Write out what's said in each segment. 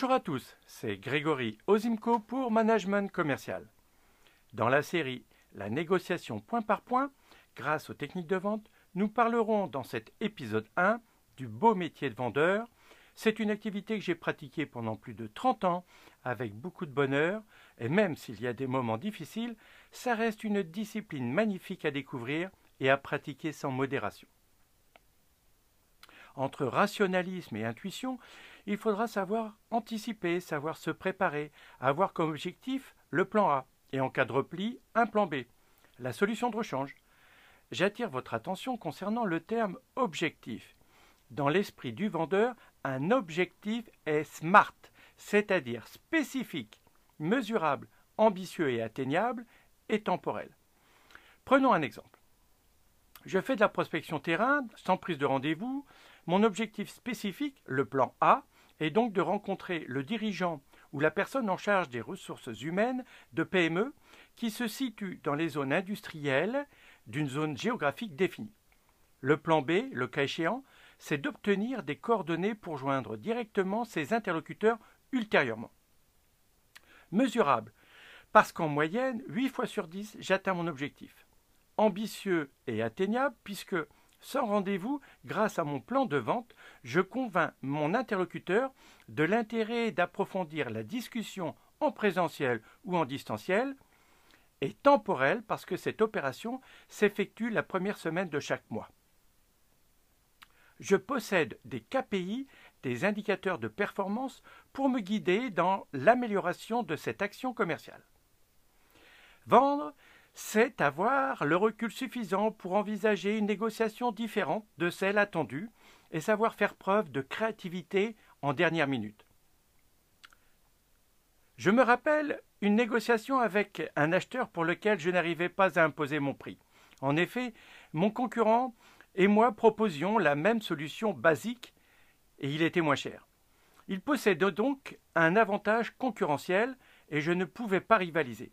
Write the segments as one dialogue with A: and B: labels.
A: Bonjour à tous, c'est Grégory Ozimko pour Management Commercial. Dans la série La négociation point par point, grâce aux techniques de vente, nous parlerons dans cet épisode 1 du beau métier de vendeur. C'est une activité que j'ai pratiquée pendant plus de 30 ans avec beaucoup de bonheur et même s'il y a des moments difficiles, ça reste une discipline magnifique à découvrir et à pratiquer sans modération. Entre rationalisme et intuition, il faudra savoir anticiper, savoir se préparer, avoir comme objectif le plan A et en cas de repli, un plan B, la solution de rechange. J'attire votre attention concernant le terme objectif. Dans l'esprit du vendeur, un objectif est SMART, c'est-à-dire spécifique, mesurable, ambitieux et atteignable, et temporel. Prenons un exemple. Je fais de la prospection terrain sans prise de rendez-vous. Mon objectif spécifique, le plan A, est donc de rencontrer le dirigeant ou la personne en charge des ressources humaines de PME qui se situe dans les zones industrielles d'une zone géographique définie. Le plan B, le cas échéant, c'est d'obtenir des coordonnées pour joindre directement ces interlocuteurs ultérieurement. Mesurable, parce qu'en moyenne, 8 fois sur 10, j'atteins mon objectif. Ambitieux et atteignable, puisque sans rendez-vous, grâce à mon plan de vente, je convainc mon interlocuteur de l'intérêt d'approfondir la discussion en présentiel ou en distanciel, et temporel parce que cette opération s'effectue la première semaine de chaque mois. Je possède des KPI, des indicateurs de performance, pour me guider dans l'amélioration de cette action commerciale. Vendre, c'est avoir le recul suffisant pour envisager une négociation différente de celle attendue et savoir faire preuve de créativité en dernière minute. Je me rappelle une négociation avec un acheteur pour lequel je n'arrivais pas à imposer mon prix. En effet, mon concurrent et moi proposions la même solution basique et il était moins cher. Il possédait donc un avantage concurrentiel et je ne pouvais pas rivaliser.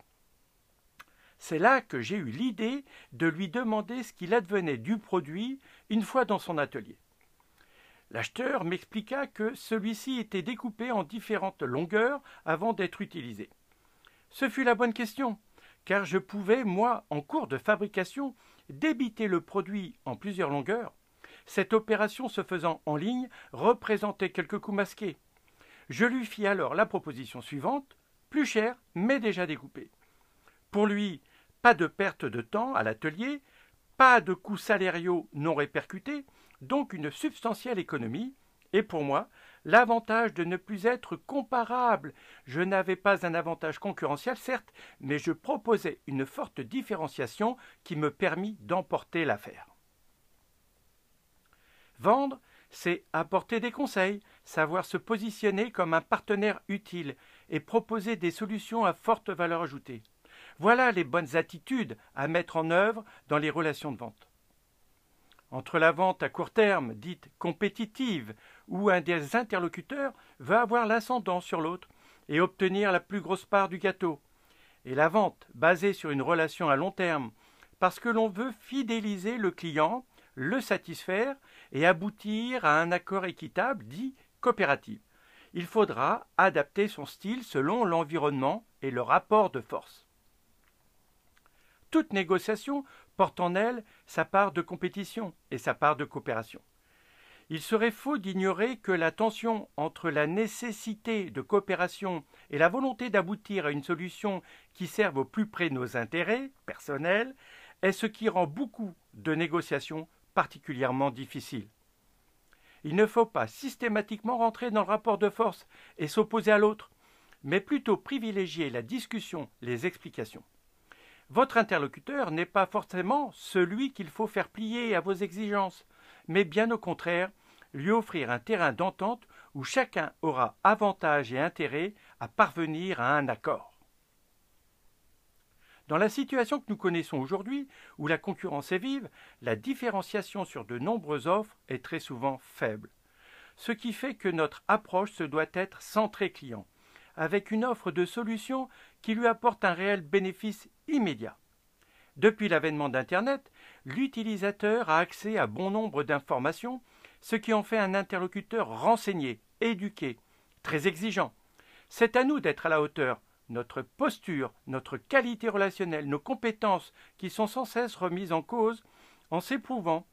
A: C'est là que j'ai eu l'idée de lui demander ce qu'il advenait du produit une fois dans son atelier. L'acheteur m'expliqua que celui-ci était découpé en différentes longueurs avant d'être utilisé. Ce fut la bonne question, car je pouvais, moi, en cours de fabrication, débiter le produit en plusieurs longueurs. Cette opération se faisant en ligne représentait quelques coûts masqués. Je lui fis alors la proposition suivante, plus chère, mais déjà découpée. Pour lui, pas de perte de temps à l'atelier, pas de coûts salariaux non répercutés, donc une substantielle économie, et pour moi, l'avantage de ne plus être comparable. Je n'avais pas un avantage concurrentiel, certes, mais je proposais une forte différenciation qui me permit d'emporter l'affaire. Vendre, c'est apporter des conseils, savoir se positionner comme un partenaire utile et proposer des solutions à forte valeur ajoutée. Voilà les bonnes attitudes à mettre en œuvre dans les relations de vente. Entre la vente à court terme, dite compétitive, où un des interlocuteurs veut avoir l'ascendant sur l'autre et obtenir la plus grosse part du gâteau, et la vente basée sur une relation à long terme, parce que l'on veut fidéliser le client, le satisfaire et aboutir à un accord équitable dit coopératif. Il faudra adapter son style selon l'environnement et le rapport de force. Toute négociation porte en elle sa part de compétition et sa part de coopération. Il serait faux d'ignorer que la tension entre la nécessité de coopération et la volonté d'aboutir à une solution qui serve au plus près nos intérêts personnels est ce qui rend beaucoup de négociations particulièrement difficiles. Il ne faut pas systématiquement rentrer dans le rapport de force et s'opposer à l'autre, mais plutôt privilégier la discussion, les explications. Votre interlocuteur n'est pas forcément celui qu'il faut faire plier à vos exigences, mais bien au contraire, lui offrir un terrain d'entente où chacun aura avantage et intérêt à parvenir à un accord. Dans la situation que nous connaissons aujourd'hui, où la concurrence est vive, la différenciation sur de nombreuses offres est très souvent faible. Ce qui fait que notre approche se doit être centrée client, avec une offre de solution qui lui apporte un réel bénéfice immédiat. Depuis l'avènement d'Internet, l'utilisateur a accès à bon nombre d'informations, ce qui en fait un interlocuteur renseigné, éduqué, très exigeant. C'est à nous d'être à la hauteur. Notre posture, notre qualité relationnelle, nos compétences qui sont sans cesse remises en cause en s'éprouvant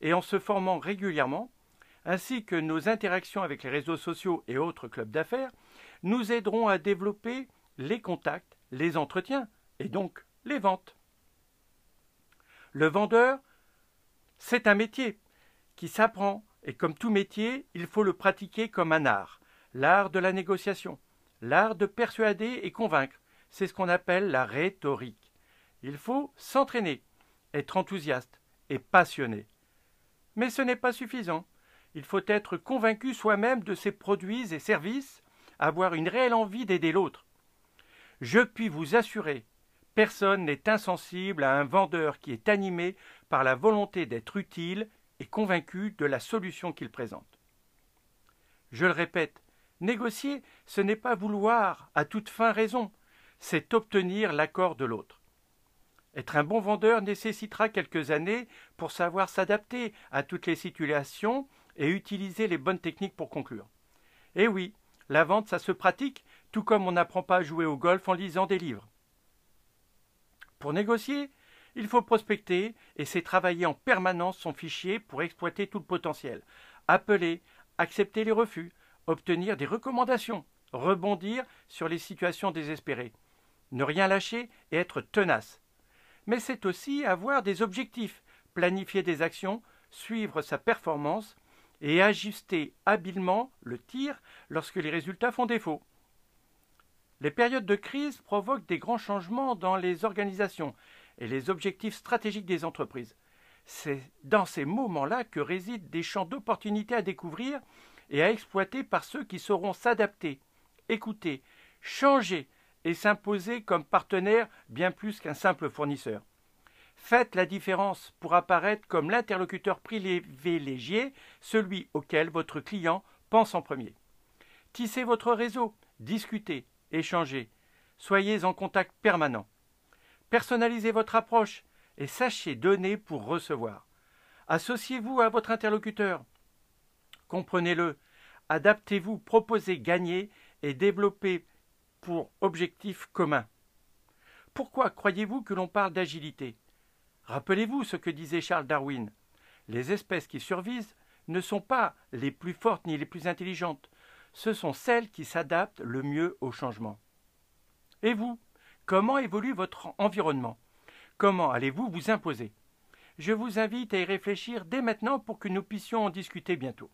A: et en se formant régulièrement, ainsi que nos interactions avec les réseaux sociaux et autres clubs d'affaires, nous aideront à développer les contacts, les entretiens et donc les ventes. Le vendeur, c'est un métier qui s'apprend et comme tout métier, il faut le pratiquer comme un art, l'art de la négociation, l'art de persuader et convaincre. C'est ce qu'on appelle la rhétorique. Il faut s'entraîner, être enthousiaste et passionné. Mais ce n'est pas suffisant. Il faut être convaincu soi-même de ses produits et services, avoir une réelle envie d'aider l'autre. Je puis vous assurer, personne n'est insensible à un vendeur qui est animé par la volonté d'être utile et convaincu de la solution qu'il présente. Je le répète, négocier, ce n'est pas vouloir à toute fin raison, c'est obtenir l'accord de l'autre. Être un bon vendeur nécessitera quelques années pour savoir s'adapter à toutes les situations et utiliser les bonnes techniques pour conclure. Et oui, la vente, ça se pratique, tout comme on n'apprend pas à jouer au golf en lisant des livres. Pour négocier, il faut prospecter et c'est travailler en permanence son fichier pour exploiter tout le potentiel. Appeler, accepter les refus, obtenir des recommandations, rebondir sur les situations désespérées. Ne rien lâcher et être tenace. Mais c'est aussi avoir des objectifs, planifier des actions, suivre sa performance et ajuster habilement le tir lorsque les résultats font défaut. Les périodes de crise provoquent des grands changements dans les organisations et les objectifs stratégiques des entreprises. C'est dans ces moments-là que résident des champs d'opportunités à découvrir et à exploiter par ceux qui sauront s'adapter, écouter, changer et s'imposer comme partenaire bien plus qu'un simple fournisseur. Faites la différence pour apparaître comme l'interlocuteur privilégié, celui auquel votre client pense en premier. Tissez votre réseau, discutez, échangez, soyez en contact permanent. Personnalisez votre approche et sachez donner pour recevoir. Associez-vous à votre interlocuteur. Comprenez-le, adaptez-vous, proposez, gagnez et développez pour objectif commun. Pourquoi croyez-vous que l'on parle d'agilité? Rappelez-vous ce que disait Charles Darwin. Les espèces qui survivent ne sont pas les plus fortes ni les plus intelligentes, ce sont celles qui s'adaptent le mieux au changement. Et vous, comment évolue votre environnement? Comment allez-vous vous imposer? Je vous invite à y réfléchir dès maintenant pour que nous puissions en discuter bientôt.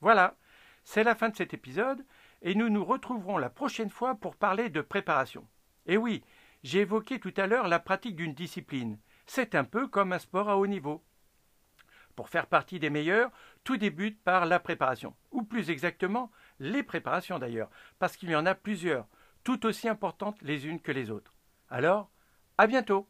A: Voilà, c'est la fin de cet épisode et nous nous retrouverons la prochaine fois pour parler de préparation. Et oui, j'ai évoqué tout à l'heure la pratique d'une discipline. C'est un peu comme un sport à haut niveau. Pour faire partie des meilleurs, tout débute par la préparation, ou plus exactement, les préparations d'ailleurs, parce qu'il y en a plusieurs, tout aussi importantes les unes que les autres. Alors, à bientôt